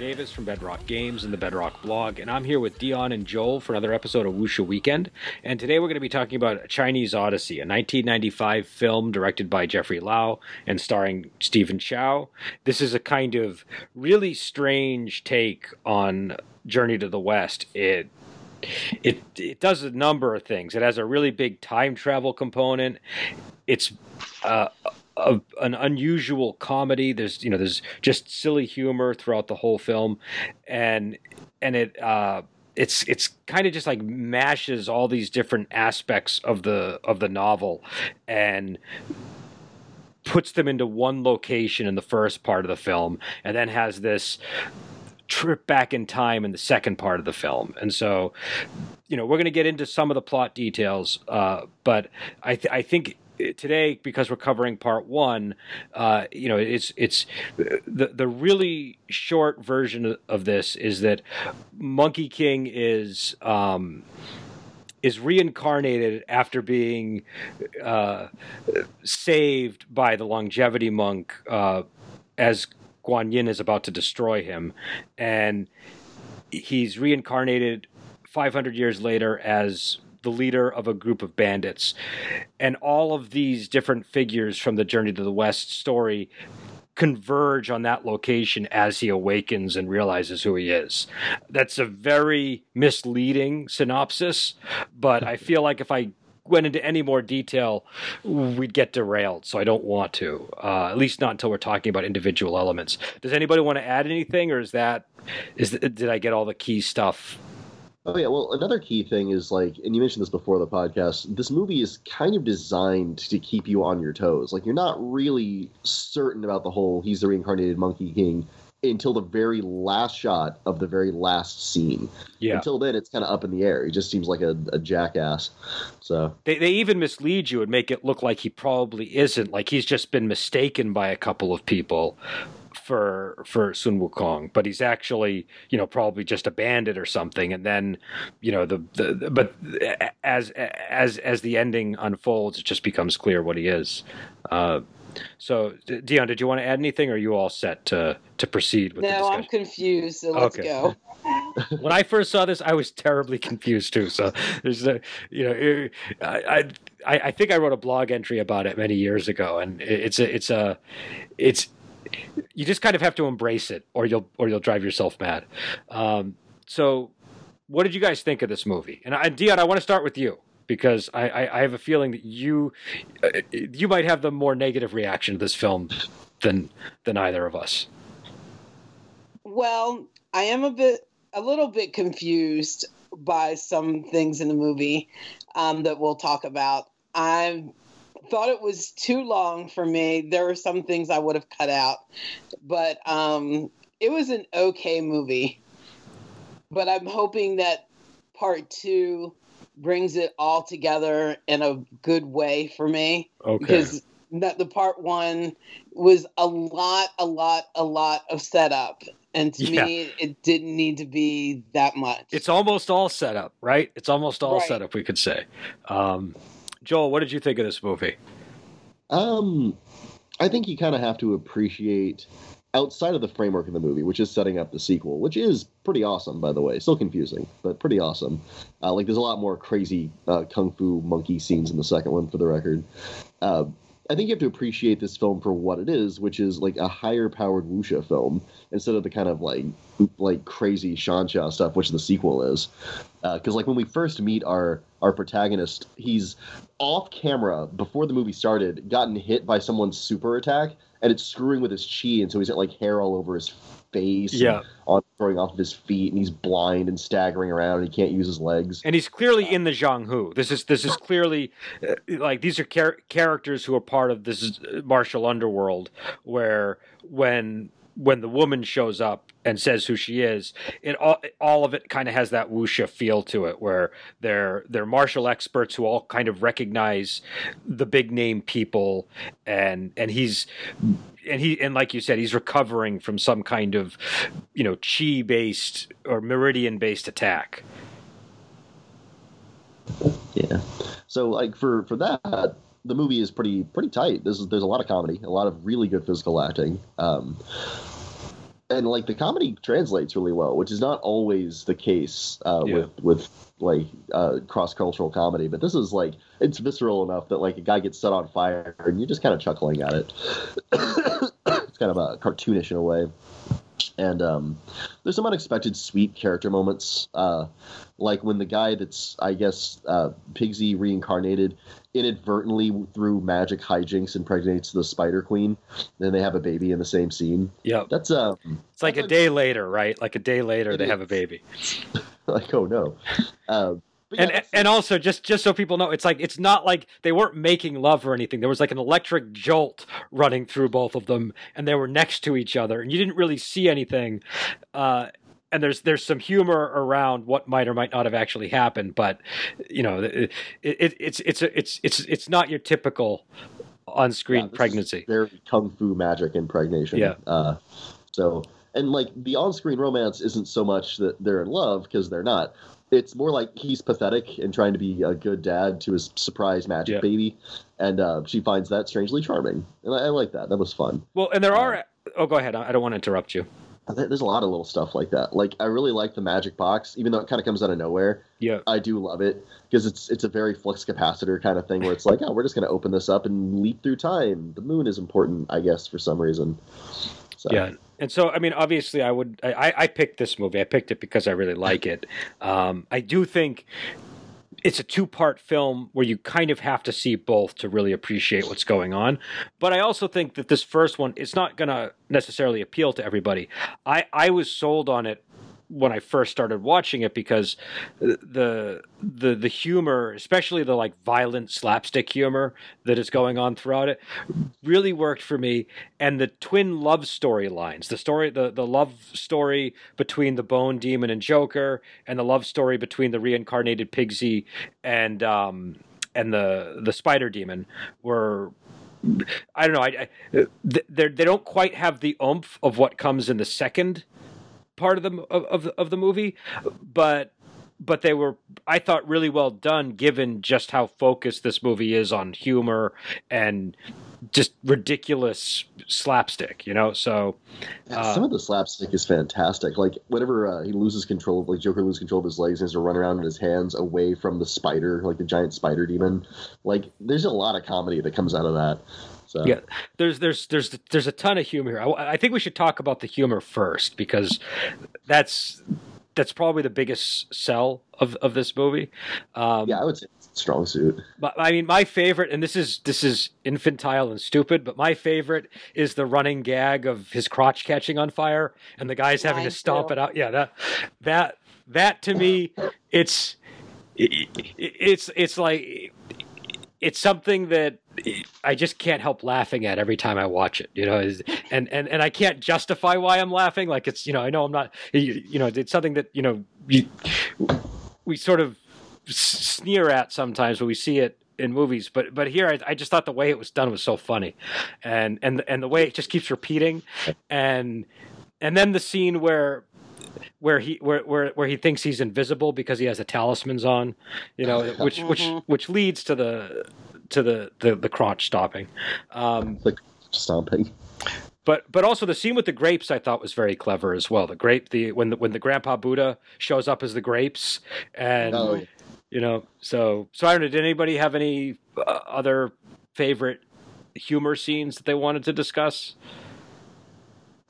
Davis from Bedrock Games and the Bedrock blog, and I'm here with Dion and Joel for another episode of Wuxia Weekend. And today we're going to be talking about Chinese Odyssey, a 1995 film directed by Jeffrey Lau and starring Stephen Chow. This is a kind of really strange take on Journey to the West. It it it does a number of things. It has a really big time travel component. It's uh, a, an unusual comedy. There's you know there's just silly humor throughout the whole film, and and it uh, it's it's kind of just like mashes all these different aspects of the of the novel, and puts them into one location in the first part of the film, and then has this trip back in time in the second part of the film. And so, you know, we're going to get into some of the plot details, uh, but I, th- I think today because we're covering part one uh, you know it's it's the the really short version of this is that monkey king is um, is reincarnated after being uh, saved by the longevity monk uh, as Guan Yin is about to destroy him, and he's reincarnated 500 years later as the leader of a group of bandits. And all of these different figures from the Journey to the West story converge on that location as he awakens and realizes who he is. That's a very misleading synopsis, but I feel like if I went into any more detail, we'd get derailed. So I don't want to, uh, at least not until we're talking about individual elements. Does anybody want to add anything, or is that is did I get all the key stuff Oh yeah, well another key thing is like and you mentioned this before the podcast, this movie is kind of designed to keep you on your toes. Like you're not really certain about the whole he's the reincarnated monkey king until the very last shot of the very last scene. Yeah. Until then it's kind of up in the air. He just seems like a, a jackass. So they they even mislead you and make it look like he probably isn't. Like he's just been mistaken by a couple of people for for Sun Wukong, but he's actually you know probably just a bandit or something. And then you know the, the but as as as the ending unfolds, it just becomes clear what he is. Uh, so, Dion, did you want to add anything, or are you all set to to proceed with? No, I'm confused. So let's okay. go. when I first saw this, I was terribly confused too. So there's a, you know, I, I I think I wrote a blog entry about it many years ago, and it's a it's a it's you just kind of have to embrace it, or you'll or you'll drive yourself mad. Um, so, what did you guys think of this movie? And I, Dion, I want to start with you because I, I, I have a feeling that you uh, you might have the more negative reaction to this film than than either of us. Well, I am a bit a little bit confused by some things in the movie um, that we'll talk about. I'm thought it was too long for me. There were some things I would have cut out, but um, it was an okay movie. But I'm hoping that part two brings it all together in a good way for me. Okay. Because that the part one was a lot, a lot, a lot of setup. And to yeah. me, it didn't need to be that much. It's almost all set up, right? It's almost all right. set up, we could say. Um, Joel, what did you think of this movie? Um, I think you kind of have to appreciate outside of the framework of the movie, which is setting up the sequel, which is pretty awesome, by the way. Still confusing, but pretty awesome. Uh, like, there's a lot more crazy uh, kung fu monkey scenes in the second one, for the record. Uh, I think you have to appreciate this film for what it is, which is like a higher powered wuxia film instead of the kind of like like crazy Xianxia stuff, which the sequel is. Because uh, like when we first meet our our protagonist, he's off camera before the movie started, gotten hit by someone's super attack, and it's screwing with his chi, and so he's got like hair all over his face, yeah, on throwing off of his feet, and he's blind and staggering around, and he can't use his legs. And he's clearly in the Jiang Hu. This is this is clearly uh, like these are char- characters who are part of this martial underworld, where when when the woman shows up and says who she is, it all all of it kind of has that wuxia feel to it, where they're they're martial experts who all kind of recognize the big name people, and and he's and he and like you said, he's recovering from some kind of you know chi based or meridian based attack. Yeah. So like for for that, the movie is pretty pretty tight. There's there's a lot of comedy, a lot of really good physical acting. Um, and like the comedy translates really well, which is not always the case uh, Yeah. with with like uh, cross cultural comedy. But this is like it's visceral enough that like a guy gets set on fire and you're just kind of chuckling at it. it's kind of a cartoonish in a way. And um, there's some unexpected sweet character moments, uh, like when the guy that's I guess uh, Pigsy reincarnated inadvertently through magic hijinks impregnates the Spider Queen. Then they have a baby in the same scene. Yeah, That's um, It's like a day later, right? Like a day later, they have a baby. like oh no. Um, but yeah, and and also just just so people know, it's like it's not like they weren't making love or anything. There was like an electric jolt running through both of them, and they were next to each other, and you didn't really see anything. Uh, and there's there's some humor around what might or might not have actually happened, but you know, it, it, it's it's it's it's it's not your typical on-screen Yeah, pregnancy. very kung fu magic impregnation. Yeah. Uh, so and like the on-screen romance isn't so much that they're in love because they're not. It's more like he's pathetic and trying to be a good dad to his surprise magic Yeah. baby, and uh, she finds that strangely charming, and I, I like that. That was fun. Well, and there are. Oh, go ahead. I don't want to interrupt you. There- There's a lot of little stuff like that. Like I really like the magic box, even though it kind of comes out of nowhere. Yeah. I do love it because it's it's a very flux capacitor kind of thing where it's like, oh, we're just going to open this up and leap through time. The moon is important, I guess, for some reason. So, Yeah, and so I mean, obviously, I would. I, I- I picked this movie. I picked it because I really like it. Um, I do think it's a two-part film where you kind of have to see both to really appreciate what's going on. But I also think that this first one it's not going to necessarily appeal to everybody. I I was sold on it when I first started watching it because the the the humor, especially the like violent slapstick humor that is going on throughout it, really worked for me. And the twin love storylines, the story, the the love story between the Bone Demon and Joker, and the love story between the reincarnated Pigsy and um and the the Spider Demon were I don't know. I, I they they don't quite have the oomph of what comes in the second part of the of of, of the movie, but but they were I thought really well done given just how focused this movie is on humor and just ridiculous slapstick, you know. So Yeah, Uh, some of the slapstick is fantastic. Like whenever uh, he loses control, of like Joker loses control of his legs and has to run around with his hands away from the spider, like the giant spider demon. Like there's a lot of comedy that comes out of that. So Yeah. there's there's there's there's a ton of humor here. I, I think we should talk about the humor first because that's that's probably the biggest sell of, of this movie. Um, yeah, I would say strong suit. But I mean, my favorite, and this is this is infantile and stupid, but my favorite is the running gag of his crotch catching on fire and the guys having to stomp too. it out. Yeah, that that that to me, it's it, it's it's like it's something that I just can't help laughing at every time I watch it. You know, is- and and and I can't justify why I'm laughing. Like it's you know I know I'm not you, you know it's something that you know you, we sort of sneer at sometimes when we see it in movies but but here I, I just thought the way it was done was so funny and and and the way it just keeps repeating and and then the scene where where he where, where where he thinks he's invisible because he has the talismans on you know which which which leads to the to the the, the crotch stopping um Stomping. but but also the scene with the grapes I thought was very clever as well. The grape the when the when the grandpa Buddha shows up as the grapes and Oh, you know so so I don't know. Did anybody have any uh, other favorite humor scenes that they wanted to discuss?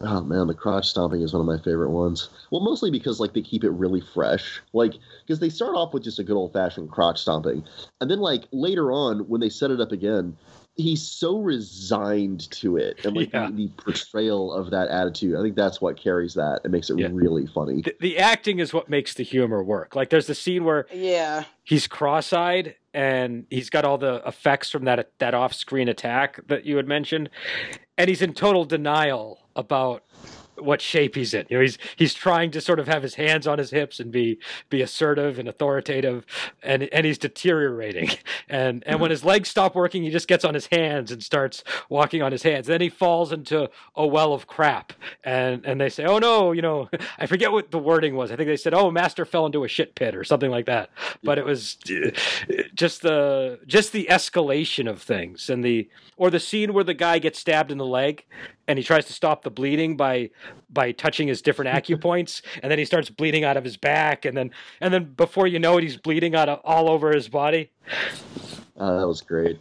Oh man, the crotch stomping is one of my favorite ones. Well, mostly because like they keep it really fresh. Like because they start off with just a good old fashioned crotch stomping, and then like later on when they set it up again, he's so resigned to it, and like Yeah. the, the portrayal of that attitude. I think that's what carries that. It makes it Yeah. really funny. The, the acting is what makes the humor work. Like there's the scene where Yeah. he's cross-eyed and he's got all the effects from that that off-screen attack that you had mentioned and he's in total denial about what shape he's in. You know, he's he's trying to sort of have his hands on his hips and be be assertive and authoritative, and and he's deteriorating. And and when mm-hmm. his legs stop working, he just gets on his hands and starts walking on his hands. Then he falls into a well of crap, and and they say, oh no, you know, I forget what the wording was. I think they said, oh, master fell into a shit pit or something like that. But it was just the just the escalation of things and the or the scene where the guy gets stabbed in the leg and he tries to stop the bleeding by by touching his different acupoints, and then he starts bleeding out of his back, and then and then before you know it, he's bleeding out of, all over his body. Uh, that was great.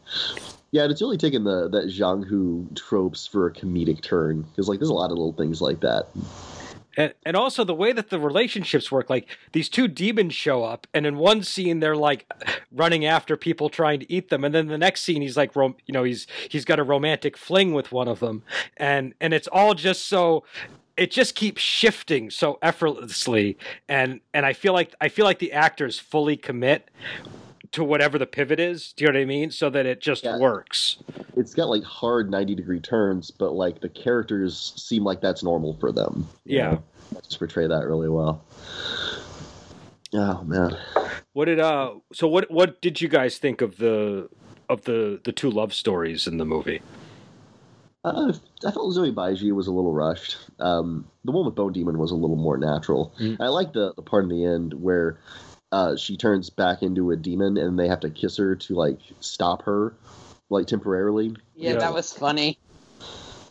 Yeah, and it's really taken the that Jiang Hu tropes for a comedic turn because like there's a lot of little things like that. And, and also the way that the relationships work like these two demons show up and in one scene they're like running after people trying to eat them and then the next scene he's like rom- you know he's he's got a romantic fling with one of them. And and it's all just so it just keeps shifting so effortlessly. And and I feel like I feel like the actors fully commit to whatever the pivot is. Do you know what I mean? So that it just Yeah. works. It's got like hard 90 degree turns, but like the characters seem like that's normal for them. Yeah. know? Just portray that really well. Oh man. What did uh? So what what did you guys think of the of the the two love stories in the movie? Uh, I felt Zhu Bajie was a little rushed. Um, the one with Bone Demon was a little more natural. Mm. I like the, the part in the end where uh, she turns back into a demon and they have to kiss her to like stop her, like temporarily. Yeah, Yeah. that was funny.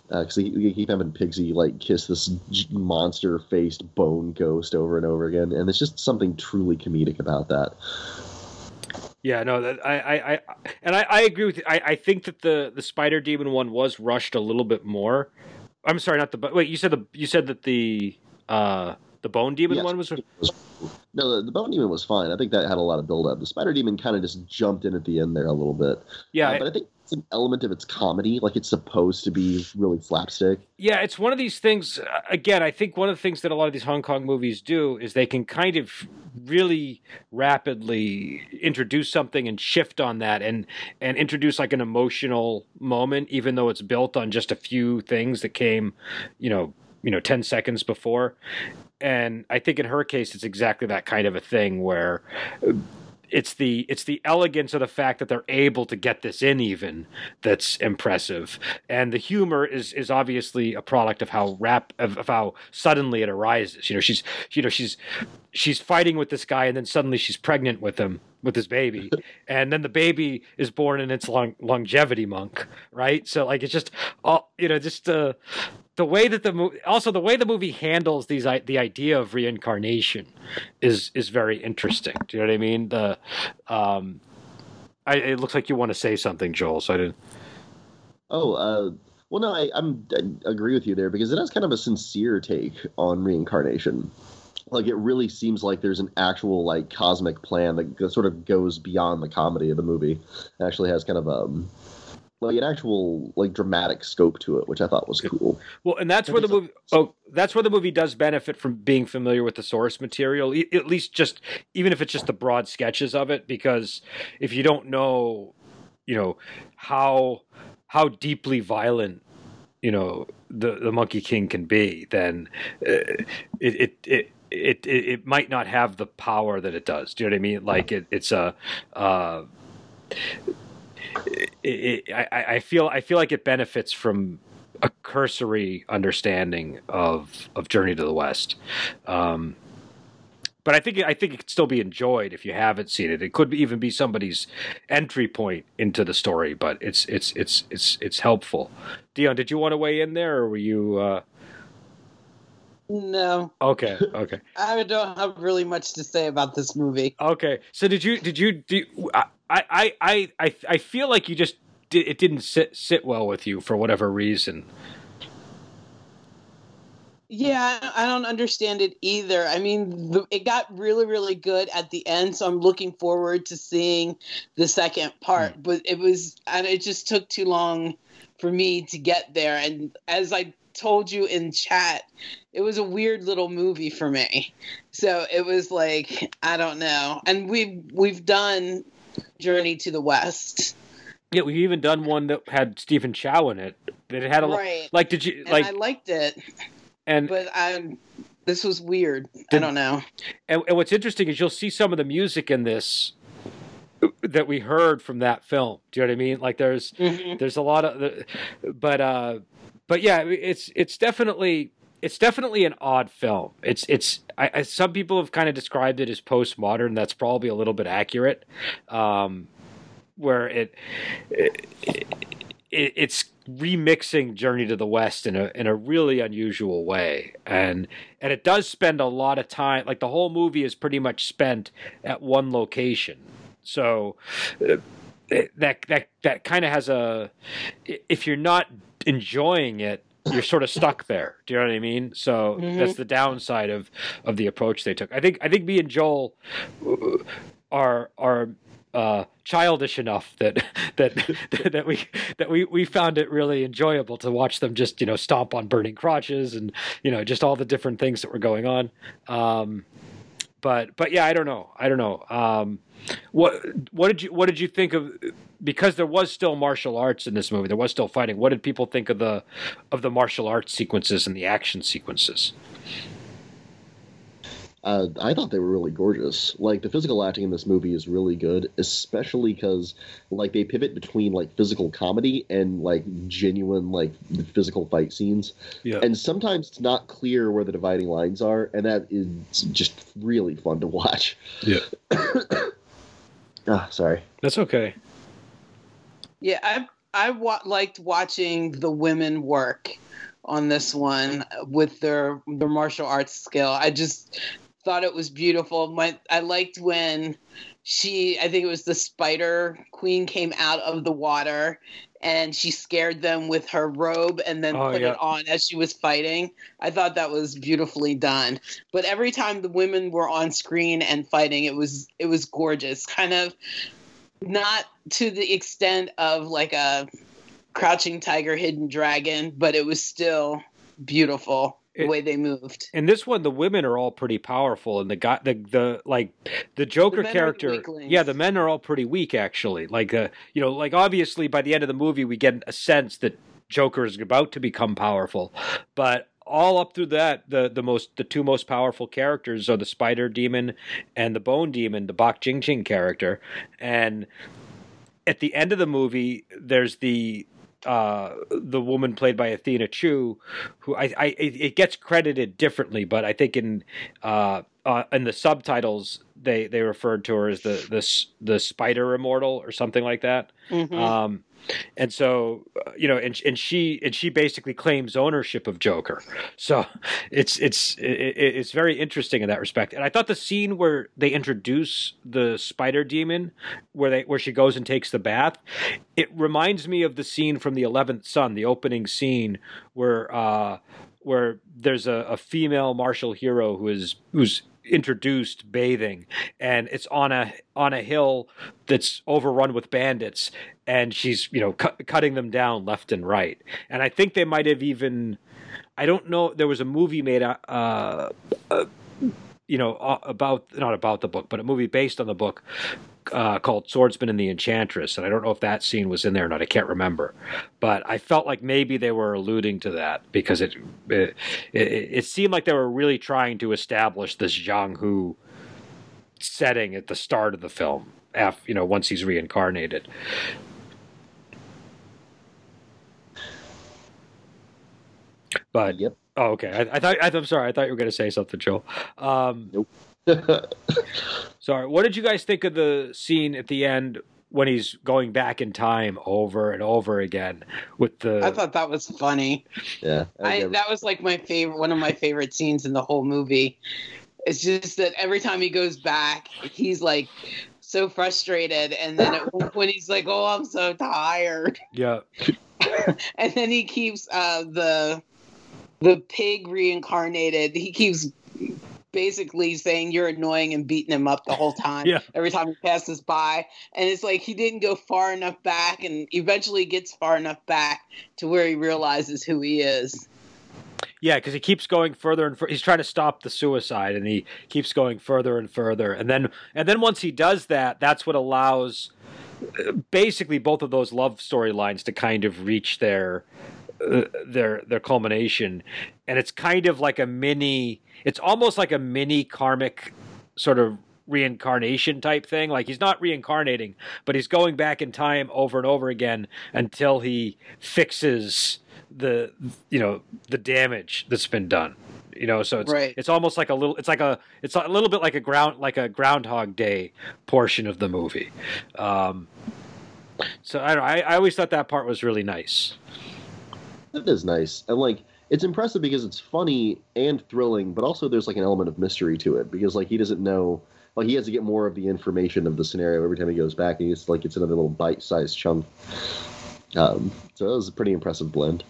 Because they, they keep having Pigsy like kiss this monster faced bone ghost over and over again, and it's just something truly comedic about that. Yeah, no, that I, I, I and I, I agree with you. I, I think that the the spider demon one was rushed a little bit more. I'm sorry, not the but wait. You said the you said that the uh the bone demon Yes. one was No, the, the Bone Demon was fine. I think that had a lot of build up. The Spider Demon kind of just jumped in at the end there a little bit. yeah Uh, but I think it's an element of its comedy. Like it's supposed to be really slapstick. Yeah, it's one of these things. Again, I think one of the things that a lot of these Hong Kong movies do is they can kind of really rapidly introduce something and shift on that, and and introduce like an emotional moment, even though it's built on just a few things that came, you know, you know, ten seconds before. And I think in her case, it's exactly that kind of a thing where uh, it's the it's the elegance of the fact that they're able to get this in even that's impressive. And the humor is is obviously a product of how rap of, of how suddenly it arises. You know she's you know she's she's fighting with this guy and then suddenly she's pregnant with him with his baby. And then the baby is born in its long, longevity monk right? So like it's just all you know just uh the way that the movie also the way the movie handles these the idea of reincarnation is is very interesting do you know what i mean the um I, it looks like you want to say something joel so i didn't Oh, uh, well, no, I, I'm I agree with you there because it has kind of a sincere take on reincarnation. Like it really seems like there's an actual like cosmic plan that sort of goes beyond the comedy of the movie. It actually has kind of um like an actual like dramatic scope to it, which I thought was cool. Well, and that's where the movie. Oh, that's where the movie does benefit from being familiar with the source material, e- at least just even if it's just the broad sketches of it. Because if you don't know, you know how how deeply violent you know the the Monkey King can be, then uh, it it. it it, it it might not have the power that it does. Do you know what I mean? Like it, it's a, uh, it, it, I, I feel I feel like it benefits from a cursory understanding of of Journey to the West. Um, but I think I think it could still be enjoyed if you haven't seen it. It could even be somebody's entry point into the story, but it's it's it's it's it's helpful. Dion, did you want to weigh in there, or were you uh, No, okay? Okay, I don't have really much to say about this movie. okay. So did you did you do? I I I I I feel like you just did, it didn't sit sit well with you for whatever reason. Yeah, I don't understand it either. I mean, the, it got really, really good at the end, so I'm looking forward to seeing the second part. Hmm. But it was, and it just took too long for me to get there. And as I told you in chat, it was a weird little movie for me. So it was like, I don't know. And we've we've done Journey to the West, Yeah, we've even done one that had Stephen Chow in it. That it had a lo- right? like. Did you and like I liked it, and but I'm. This was weird. I don't know. and, and what's interesting is you'll see some of the music in this that we heard from that film. Do you know what I mean? Like there's Mhm. there's a lot of but uh but yeah, it's it's definitely it's definitely an odd film. It's it's I, I some people have kind of described it as postmodern. That's probably a little bit accurate. Um where it, it, it it's remixing Journey to the West in a in a really unusual way, and and it does spend a lot of time. Like the whole movie is pretty much spent at one location, so. Uh, that that that kind of has a if you're not enjoying it you're sort of stuck there. Do you know what I mean? So mm-hmm. that's the downside of of the approach they took. I think I think me and Joel are are uh, childish enough that that that we that we we found it really enjoyable to watch them just you know stomp on burning crotches and you know just all the different things that were going on. Um, but but yeah, I don't know. I don't know. Um, what what did you what did you think of because there was still martial arts in this movie. There was still fighting. What did people think of the of the martial arts sequences and the action sequences? Uh, I thought they were really gorgeous. Like the physical acting in this movie is really good, especially because like they pivot between like physical comedy and like genuine like physical fight scenes. Yeah. And sometimes it's not clear where the dividing lines are, and that is just really fun to watch. Yeah. ah, sorry. That's okay. Yeah, I I wa- liked watching the women work on this one with their their martial arts skill. I just thought it was beautiful. My I liked when she I think it was the spider queen came out of the water and she scared them with her robe and then oh, put yeah. it on as she was fighting. I thought that was beautifully done. But every time the women were on screen and fighting, it was it was gorgeous. Kind of not to the extent of like a crouching tiger hidden dragon but it was still beautiful the way they moved. In this one the women are all pretty powerful and the guy the the like the joker the character yeah the men are all pretty weak actually. Like uh you know like obviously by the end of the movie we get a sense that joker is about to become powerful but all up through that, the the most the two most powerful characters are the Spider Demon and the Bone Demon, the Bok Jing Jing character, and at the end of the movie, there's the uh, the woman played by Athena Chu, who I, I it gets credited differently, but I think in uh, uh, in the subtitles they they referred to her as the the the Spider Immortal or something like that. Mm-hmm. Um, and so uh, you know and, and she and she basically claims ownership of joker so it's it's it, it's very interesting in that respect and i thought the scene where they introduce the spider demon where they where she goes and takes the bath it reminds me of the scene from the 11th son the opening scene where uh where there's a, a female martial hero who is who's introduced bathing and it's on a on a hill that's overrun with bandits and she's you know cu- cutting them down left and right. And i think they might have even i don't know there was a movie made uh, uh you know uh, about not about the book but a movie based on the book uh, called Swordsman and the Enchantress, and I don't know if that scene was in there or not. I can't remember, but I felt like maybe they were alluding to that because it it, it, it seemed like they were really trying to establish this Jiang Hu setting at the start of the film. After, you know, once he's reincarnated. But yep. Oh, okay. I, I thought I, am sorry. I thought you were going to say something, Joel. Um, nope. sorry. What did you guys think of the scene at the end when he's going back in time over and over again with the? I thought that was funny. Yeah, I, I that was like my favorite, one of my favorite scenes in the whole movie. It's just that every time he goes back, he's like so frustrated, and then at one point he's like, "Oh, I'm so tired." Yeah. and then he keeps uh, the the pig reincarnated. He keeps basically saying you're annoying and beating him up the whole time. yeah. Every time he passes by, and it's like he didn't go far enough back, and eventually gets far enough back to where he realizes who he is. Yeah, because he keeps going further and further. He's trying to stop the suicide, and he keeps going further and further. And then, and then once he does that, that's what allows uh, basically both of those love storylines to kind of reach their uh, their their culmination. And it's kind of like a mini. It's almost like a mini karmic sort of reincarnation type thing. Like he's not reincarnating, but he's going back in time over and over again until he fixes the you know the damage that's been done you know so it's right. it's almost like a little it's like a it's a little bit like a ground like a groundhog day portion of the movie um so i don't know, I, I always thought that part was really nice That is nice, and like it's impressive because it's funny and thrilling, but also there's like an element of mystery to it because like he doesn't know. Like he has to get more of the information of the scenario every time he goes back, and he's like it's another little bite-sized chunk. Um, so that was a pretty impressive blend.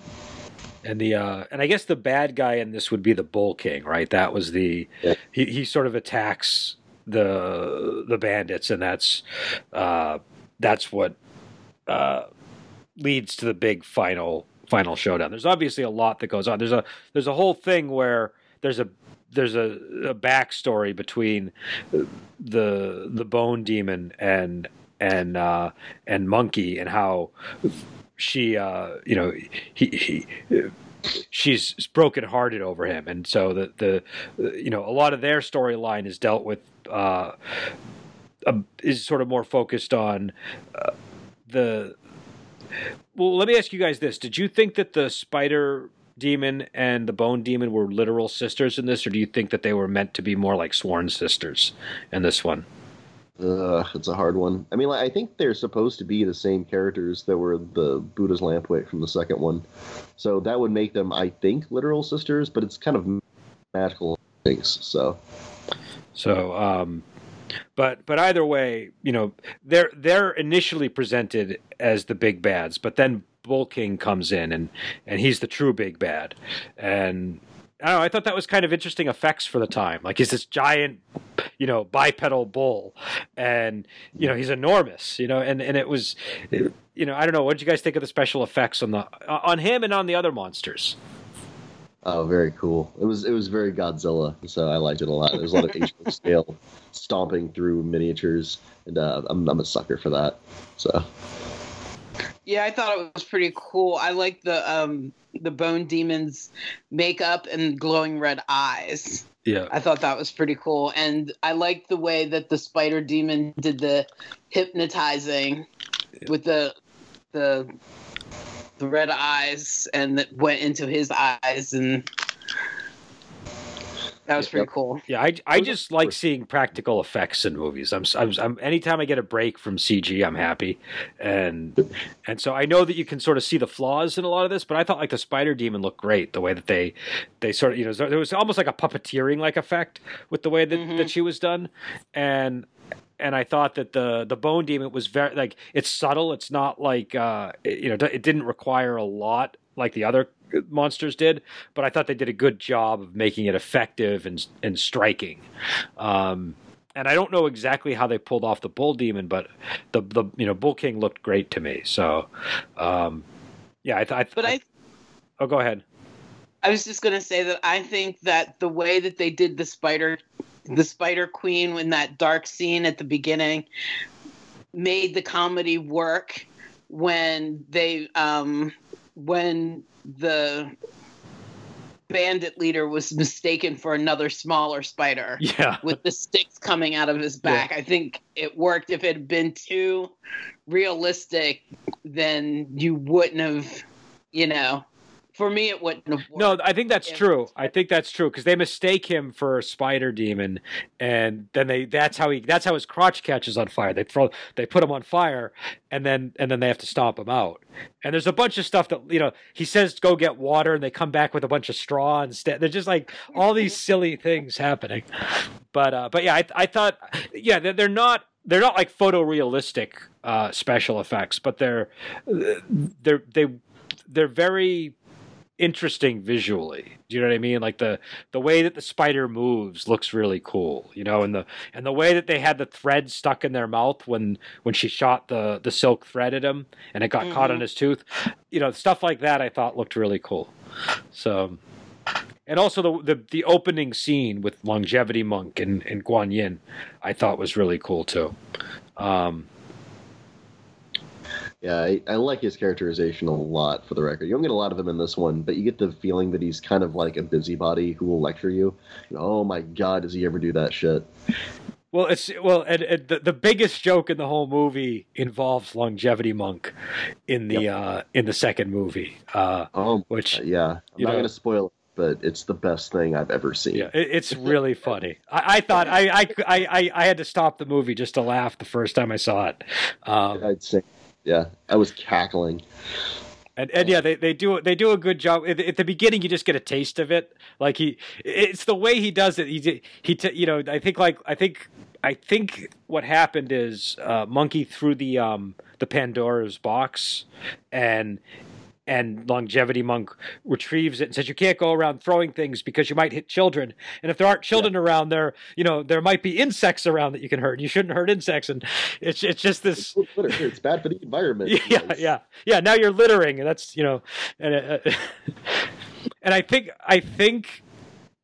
And the uh, and I guess the bad guy in this would be the Bull King, right? That was the Yeah. he he sort of attacks the the bandits, and that's uh, that's what uh, leads to the big final final showdown. There's obviously a lot that goes on. There's a there's a whole thing where there's a there's a, a backstory between the the bone demon and and uh, and monkey and how she uh, you know he, he she's brokenhearted over him and so the the you know a lot of their storyline is dealt with uh, uh, is sort of more focused on uh, the well let me ask you guys this did you think that the spider demon and the bone demon were literal sisters in this or do you think that they were meant to be more like sworn sisters in this one Ugh, it's a hard one. I mean, like, I think they're supposed to be the same characters that were the Buddha's Lampwick from the second one, so that would make them, I think, literal sisters. But it's kind of magical things. So So, um, but but either way, you know, they're they're initially presented as the big bads, but then Bull King comes in and and he's the true big bad, and I know. I thought that was kind of interesting effects for the time. Like he's this giant, you know, bipedal bull, and you know he's enormous. You know, and and it was, you know, I don't know. What did you guys think of the special effects on the on him and on the other monsters? Oh, very cool. It was it was very Godzilla, so I liked it a lot. There's a lot of HBO scale stomping through miniatures, and uh, I'm I'm a sucker for that. So Yeah, I thought it was pretty cool. I like the um the bone demon's makeup and glowing red eyes. Yeah, I thought that was pretty cool, and I liked the way that the spider demon did the hypnotizing with the the the red eyes, and that went into his eyes, and that was pretty Yep. cool. Yeah, I, I just like seeing practical effects in movies. I'm, I'm, I'm anytime I get a break from CG, I'm happy, and and so I know that you can sort of see the flaws in a lot of this, but I thought like the spider demon looked great. The way that they they sort of you know there was almost like a puppeteering like effect with the way that, Mhm. that she was done, and and I thought that the the bone demon was very like it's subtle. It's not like uh it- you know it didn't require a lot like the other monsters did, but I thought they did a good job of making it effective and and striking. Um, and I don't know exactly how they pulled off the bull demon, but the the you know bull king looked great to me. So um, yeah, I thought. But I oh go ahead. I was just gonna say that I think that the way that they did the spider, the Spider Queen when that dark scene at the beginning, made the comedy work when they um when the bandit leader was mistaken for another smaller spider Yeah, with the sticks coming out of his back. I think it worked. If it had been too realistic, then you wouldn't have, you know. For me, it wouldn't have. Worked. No, I think that's true. I think that's true because they mistake him for a spider demon, and then they that's how he that's how his crotch catches on fire. They throw they put him on fire, and then and then they have to stomp him out. And there's a bunch of stuff that you know he says go get water, and they come back with a bunch of straw instead. They're just like all these silly things happening. But uh, but yeah, I I thought yeah they're, they're not they're not like photorealistic uh, special effects, but they're they're they they're very interesting visually. Do you know what I mean? Like the the way that the spider moves looks really cool, you know, and the and the way that they had the thread stuck in their mouth when when she shot the the silk thread at him and it got caught on his tooth, you know, stuff like that I thought looked really cool. So and also the the, the opening scene with Longevity Monk and, and Guan Yin, I thought was really cool too. Um, yeah, I, I like his characterization a lot. For the record, you don't get a lot of him in this one, but you get the feeling that he's kind of like a busybody who will lecture you. Know, oh my god, does he ever do that shit? Well, it's well, and, and the, the biggest joke in the whole movie involves longevity monk in the uh, in the second movie, uh, Oh, which yeah. I'm not going to spoil it, but it's the best thing I've ever seen. yeah, it's really funny. I, I thought I, I I I I had to stop the movie just to laugh the first time I saw it. Um, I'd say, yeah, I was cackling. And, and yeah, they, they do they do a good job. At, at, the beginning, you just get a taste of it. Like he, it's the way he does it. He he, t- you know, I think like I think I think what happened is uh, Monkey threw the um the Pandora's box, and and longevity monk retrieves it and says you can't go around throwing things because you might hit children. And if there aren't children yeah. around there you know there might be insects around that you can hurt. And you shouldn't hurt insects. And it's it's just this it's, it's bad for the environment. Yeah yeah. Yeah now you're littering. And that's you know and uh, and i think i think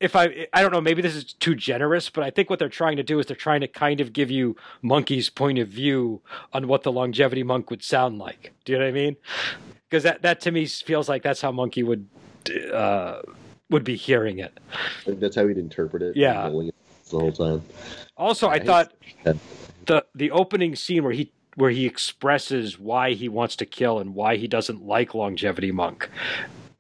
if I I don't know, maybe this is too generous, but I think what they're trying to do is they're trying to kind of give you Monkey's point of view on what the longevity monk would sound like. Do you know what I mean? Because that that to me feels like that's how Monkey would uh, would be hearing it. That's how he'd interpret it. Yeah, it the whole time. Also, yeah, I thought the the opening scene where he where he expresses why he wants to kill and why he doesn't like longevity monk.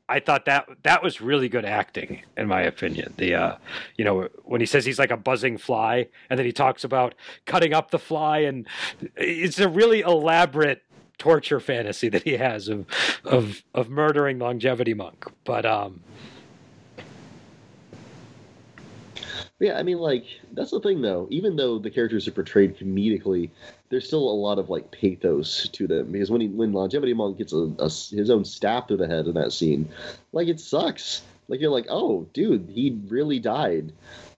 I thought that that was really good acting, in my opinion. The uh, you know when he says he's like a buzzing fly, and then he talks about cutting up the fly, and it's a really elaborate torture fantasy that he has of of of murdering longevity monk. But um yeah, I mean, like that's the thing, though. Even though the characters are portrayed comedically, there's still a lot of like pathos to them. Because when he, when longevity monk gets a, a, his own stab to the head in that scene, like it sucks. Like you're like, oh, dude, he really died.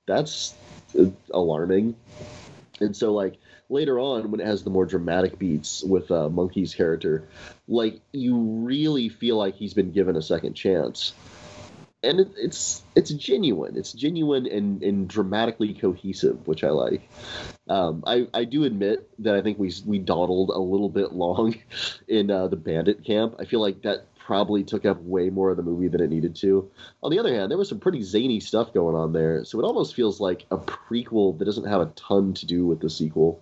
That's uh, alarming. And so, like, later on when it has the more dramatic beats with uh, Monkey's character, like you really feel like he's been given a second chance, and it, it's it's genuine. It's genuine and, and dramatically cohesive, which I like. Um, I I do admit that I think we we dawdled a little bit long in uh, the Bandit camp. I feel like that probably took up way more of the movie than it needed to. On the other hand, there was some pretty zany stuff going on there, so it almost feels like a prequel that doesn't have a ton to do with the sequel.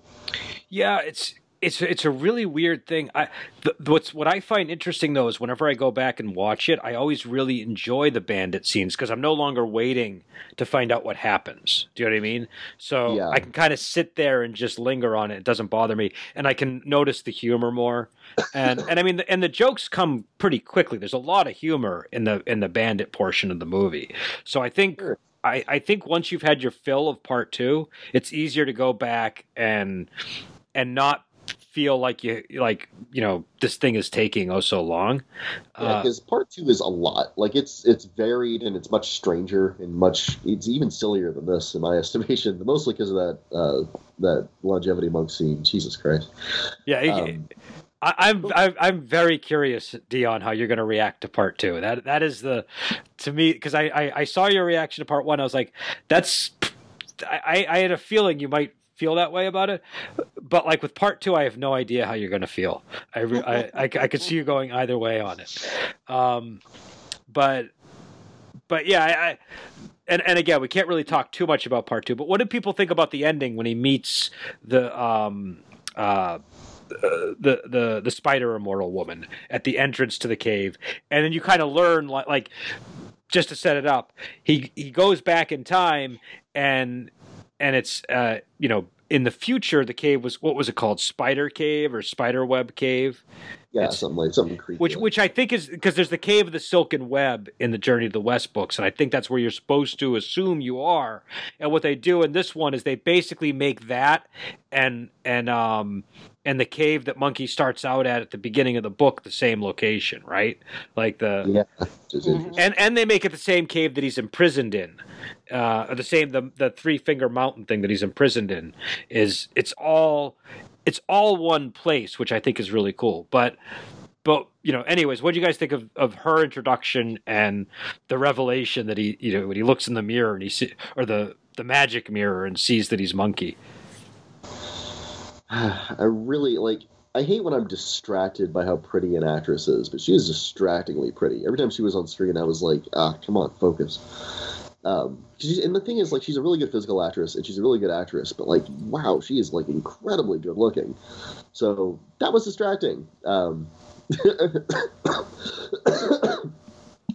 Yeah, it's it's it's a really weird thing. I the, what's what I find interesting though is whenever I go back and watch it, I always really enjoy the bandit scenes because I'm no longer waiting to find out what happens. Do you know what I mean? So yeah. I can kind of sit there and just linger on it. It doesn't bother me, and I can notice the humor more. And and I mean, the, and the jokes come pretty quickly. There's a lot of humor in the in the bandit portion of the movie. So I think. Sure. I, I think once you've had your fill of part two, it's easier to go back and and not feel like you like you know this thing is taking oh so long. Yeah, because uh, part two is a lot. Like it's it's varied and it's much stranger and much it's even sillier than this in my estimation. Mostly because of that uh, that longevity monk scene. Jesus Christ. Yeah. Um, I, am I'm, I'm very curious, Dion, how you're going to react to part two. That that is the to me because I, I, I saw your reaction to part one. I was like, that's I I had a feeling you might feel that way about it. But like with part two, I have no idea how you're going to feel. I, I, I, I, could see you going either way on it. Um, but, but yeah, I, I, and, and again, we can't really talk too much about part two, but what did people think about the ending when he meets the, um, uh, the the the spider immortal woman at the entrance to the cave, and then you kind of learn like like just to set it up, he he goes back in time and and it's uh, you know in the future the cave was what was it called? Spider cave or spider web cave yeah it's, something like something creepy which which i think is because there's the cave of the silken web in the journey to the west books and i think that's where you're supposed to assume you are. And what they do in this one is they basically make that and and um and the cave that monkey starts out at at the beginning of the book the same location right? Like the yeah and and they make it the same cave that he's imprisoned in uh, the same the the three finger mountain thing that he's imprisoned in is it's all it's all one place, which I think is really cool. But but you know, anyways, what do you guys think of, of her introduction and the revelation that he you know when he looks in the mirror and he see or the the magic mirror and sees that he's monkey? I really like. I hate when I'm distracted by how pretty an actress is, but she is distractingly pretty. Every time she was on screen, I was like, ah, come on, focus. Um, and the thing is, like, she's a really good physical actress, and she's a really good actress. But like, wow, she is like incredibly good looking. So that was distracting. Um,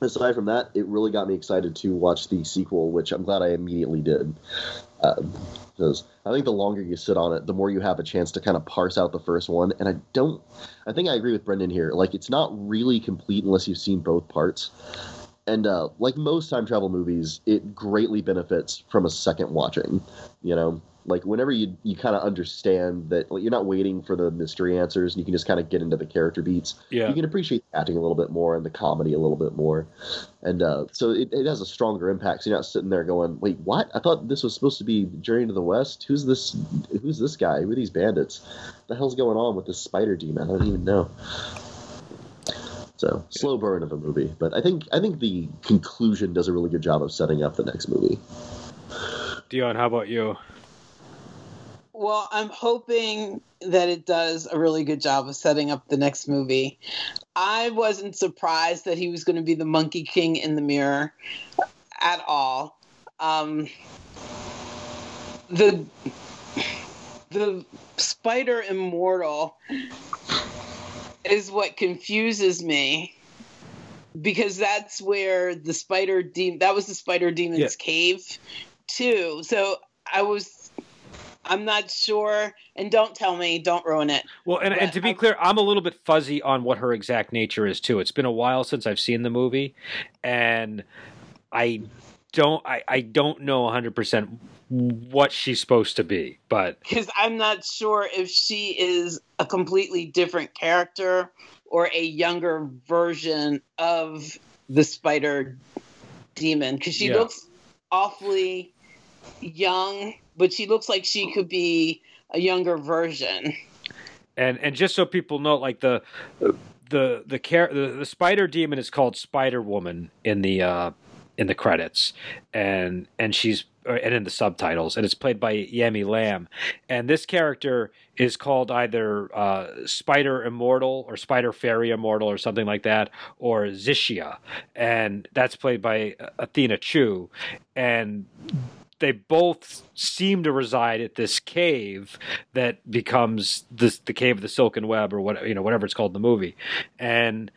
aside from that, it really got me excited to watch the sequel, which I'm glad I immediately did. Um, Because I think the longer you sit on it, the more you have a chance to kind of parse out the first one. And I don't, I think I agree with Brendan here. Like, it's not really complete unless you've seen both parts. And uh, like most time travel movies, it greatly benefits from a second watching. You know, like whenever you you kind of understand that like, you're not waiting for the mystery answers, and you can just kind of get into the character beats. Yeah. You can appreciate the acting a little bit more and the comedy a little bit more, and uh, so it, it has a stronger impact. So you're not sitting there going, "Wait, what? I thought this was supposed to be Journey to the West. Who's this? Who's this guy? Who are these bandits? What the hell's going on with this spider demon? I don't even know." So slow burn of a movie, but I think I think the conclusion does a really good job of setting up the next movie. Dion, how about you? Well, I'm hoping that it does a really good job of setting up the next movie. I wasn't surprised that he was going to be the Monkey King in the mirror at all. Um, the the spider immortal is what confuses me because that's where the spider demon that was the spider demon's Yeah. cave too so i was i'm not sure and don't tell me don't ruin it Well, and, and to be I- clear, I'm a little bit fuzzy on what her exact nature is too. It's been a while since I've seen the movie, and I don't I, I don't know 100 percent what she's supposed to be, but because i'm not sure if she is a completely different character or a younger version of the spider demon because she Yeah. looks awfully young but she looks like she could be a younger version and and just so people know, like the the the char- the, the spider demon is called Spider Woman in the uh, in the credits, and and she's uh, and in the subtitles, and it's played by Yammie Lam, and this character is called either uh, Spider Immortal or Spider Fairy Immortal or something like that, or Zixia, and that's played by uh, Athena Chu, and they both seem to reside at this cave that becomes this the cave of the silken web or what you know whatever it's called in the movie. And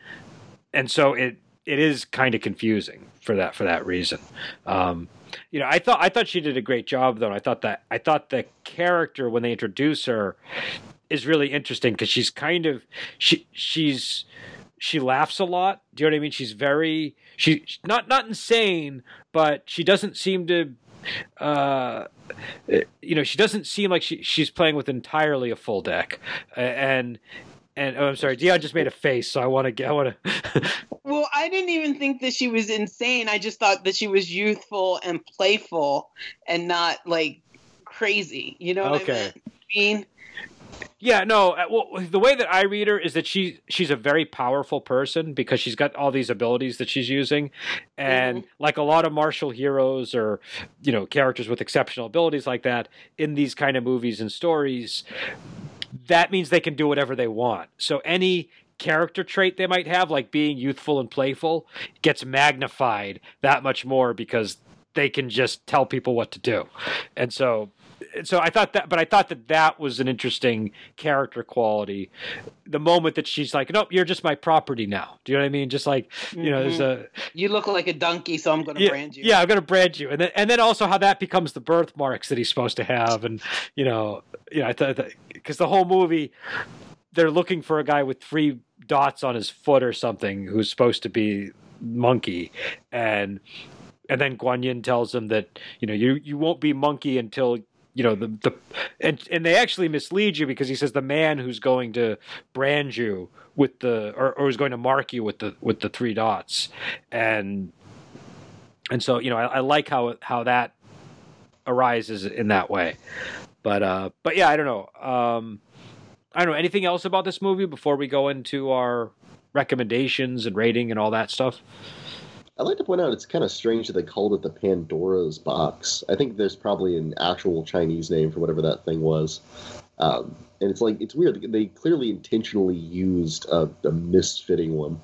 and so it it is kind of confusing for that for that reason. Um you know i thought i thought she did a great job though i thought that i thought the character when they introduce her is really interesting because she's kind of she she's she laughs a lot do you know what i mean? She's very she not not insane but she doesn't seem to uh, you know, she doesn't seem like she she's playing with entirely a full deck, and and oh, I'm sorry, Dion just made a face, so I want to get, I want to. Well, I didn't even think that she was insane. I just thought that she was youthful and playful and not like crazy. You know what Okay. I mean? yeah, no. uh, Well, the way that I read her is that she she's a very powerful person because she's got all these abilities that she's using, and like a lot of martial heroes or you know characters with exceptional abilities like that in these kind of movies and stories, that means they can do whatever they want. So any character trait they might have, like being youthful and playful, gets magnified that much more because they can just tell people what to do. And so so I thought that but I thought that that was an interesting character quality. The moment that she's like, "Nope, you're just my property now." Do you know what I mean? Just like, you know, there's mm-hmm. a You look like a donkey, so I'm going to yeah, brand you. Yeah, I'm gonna brand you, and then and then also how that becomes the birthmarks that he's supposed to have, and you know, you know, I thought because the whole movie, they're looking for a guy with three dots on his foot or something who's supposed to be monkey, and and then Guanyin tells him that you know you you won't be monkey until you know the the and and they actually mislead you because he says the man who's going to brand you with the or, or is going to mark you with the with the three dots. And and so you know I, I like how how that arises in that way. But uh but yeah I don't know. Um I don't know. Anything else about this movie before we go into our recommendations and rating and all that stuff I'd like to point out it's kind of strange that they called it the Pandora's box. I think there's probably an actual Chinese name for whatever that thing was. Um, and it's like, it's weird. They clearly intentionally used a, a misfitting one.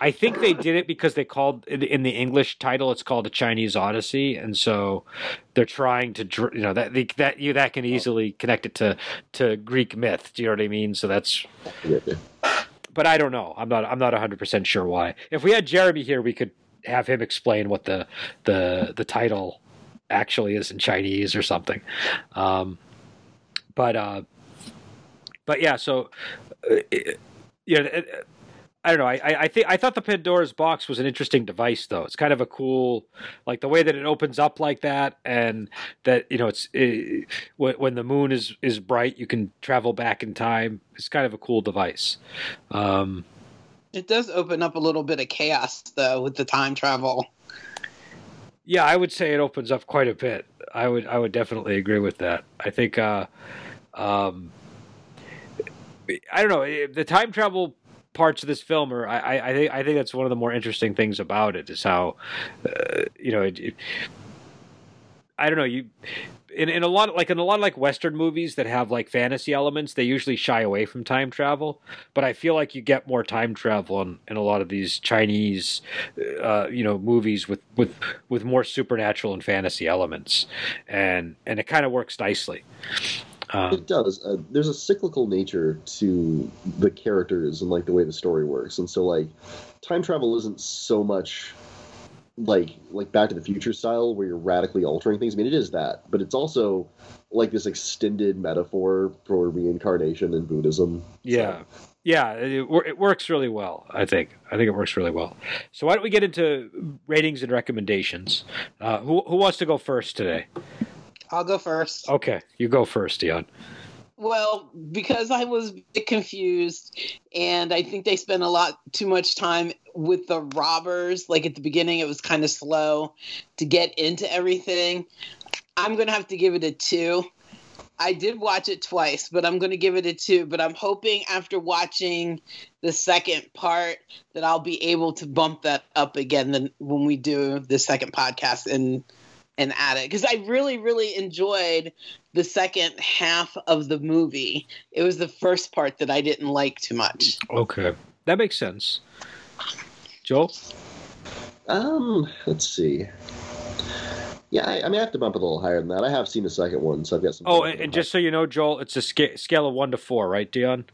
I think they did it because they called in in the English title it's called a Chinese Odyssey, and so they're trying to you know that that you that can easily connect it to to Greek myth. Do you know what I mean? So that's. But I don't know. I'm not. I'm not 100 percent sure why. If we had Jeremy here, we could have him explain what the the the title actually is in Chinese or something. Um, but uh, but yeah, so uh, yeah. It, I don't know. I I think I thought the Pandora's box was an interesting device, though. It's kind of a cool, like the way that it opens up like that, and that you know, it's it, when the moon is is bright, you can travel back in time. It's kind of a cool device. Um, it does open up a little bit of chaos, though, with the time travel. Yeah, I would say it opens up quite a bit. I would I would definitely agree with that. I think. Uh, um, I don't know the time travel parts of this film are I, I think I think that's one of the more interesting things about it is how uh, you know it, it, I don't know you in, in a lot like in a lot of like western movies that have like fantasy elements they usually shy away from time travel but I feel like you get more time travel in, in a lot of these Chinese uh, you know movies with with with more supernatural and fantasy elements and and it kind of works nicely. Um, it does. Uh, there's a cyclical nature to the characters and like the way the story works, and so like time travel isn't so much like like Back to the Future style where you're radically altering things. I mean, it is that, but it's also like this extended metaphor for reincarnation in Buddhism. Yeah. So. Yeah, it, it, works really well. I think. I think it works really well. So why don't we get into ratings and recommendations? Uh, who who wants to go first today? I'll go first. Okay, you go first, Dion. Well, because I was confused, and I think they spent a lot too much time with the robbers. Like at the beginning, it was kind of slow to get into everything. I'm going to have to give it a two. I did watch it twice, but I'm going to give it a two. But I'm hoping after watching the second part that I'll be able to bump that up again when we do the second podcast and and add it because I really, really enjoyed the second half of the movie. It was the first part that I didn't like too much. Okay, that makes sense. Joel, um, let's see. Yeah, I, I, mean, I have to bump it a little higher than that. I have seen the second one, so I've got some. Oh, and, and just so you know, Joel, it's a sca- scale of one to four, right, Dion?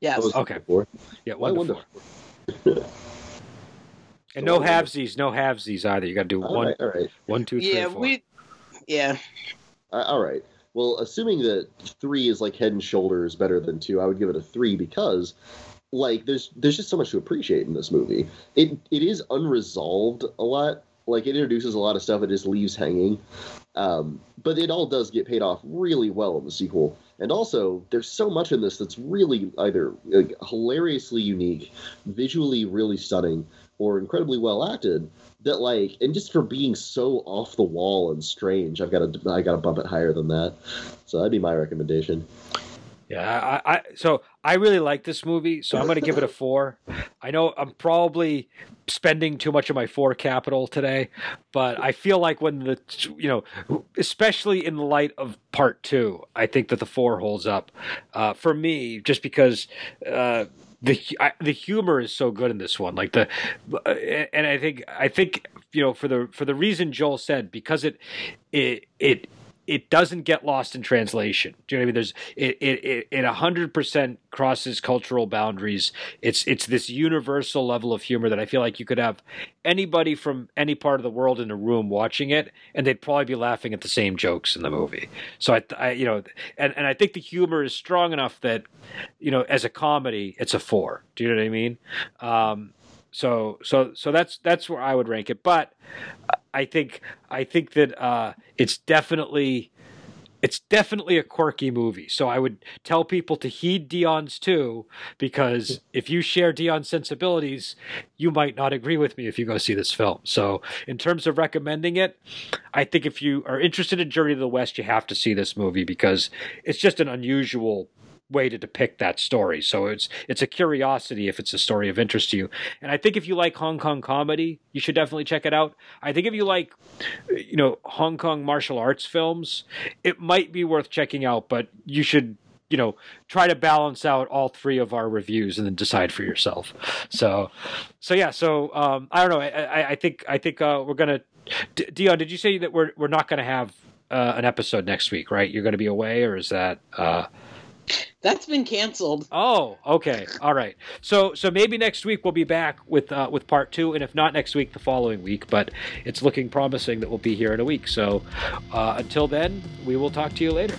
Yes. Okay. Four. Yeah, one Why to one four. To And no halvesies, no halvesies either. You got to do all one, right, all right, one, two, three, yeah, four. we, yeah. Uh, all right. Well, assuming that three is like head and shoulders better than two, I would give it a three because, like, there's there's just so much to appreciate in this movie. It it is unresolved a lot. Like, it introduces a lot of stuff it just leaves hanging, um, but it all does get paid off really well in the sequel. And also, there's so much in this that's really either like, hilariously unique, visually really stunning, or incredibly well acted that like and just for being so off the wall and strange i've got to i got to bump it higher than that. So that'd be my recommendation. Yeah I, I so i really like this movie so i'm going to give it a four. I know i'm probably spending too much of my four capital today but i feel like when the you know especially in the light of part two i think that the four holds up. Uh, for me just because uh, the I, the humor is so good in this one like the and i think i think you know for the for the reason joel said because it it it it doesn't get lost in translation. Do you know what I mean? There's it it it hundred percent crosses cultural boundaries. It's it's this universal level of humor that I feel like you could have anybody from any part of the world in a room watching it, and they'd probably be laughing at the same jokes in the movie. So I, I you know, and and I think the humor is strong enough that you know, as a comedy, it's a four. Do you know what I mean? Um, so so so that's that's where I would rank it. But I think I think that uh, it's definitely it's definitely a quirky movie. So I would tell people to heed Dion's too, because if you share Dion's sensibilities, you might not agree with me if you go see this film. So in terms of recommending it, I think if you are interested in Journey to the West, you have to see this movie because it's just an unusual way to depict that story. So it's it's a curiosity if it's a story of interest to you. And I think if you like Hong Kong comedy, you should definitely check it out. I think if you like you know Hong Kong martial arts films, it might be worth checking out, but you should you know try to balance out all three of our reviews and then decide for yourself so so yeah so um i don't know i i, I think i think uh we're gonna D- dion did you say that we're we're not gonna have uh, an episode next week right you're gonna be away or is that uh That's been canceled. Oh, okay, all right. So so maybe next week we'll be back with uh, with part two, and if not next week, the following week. But it's looking promising that we'll be here in a week. So uh, until then, we will talk to you later.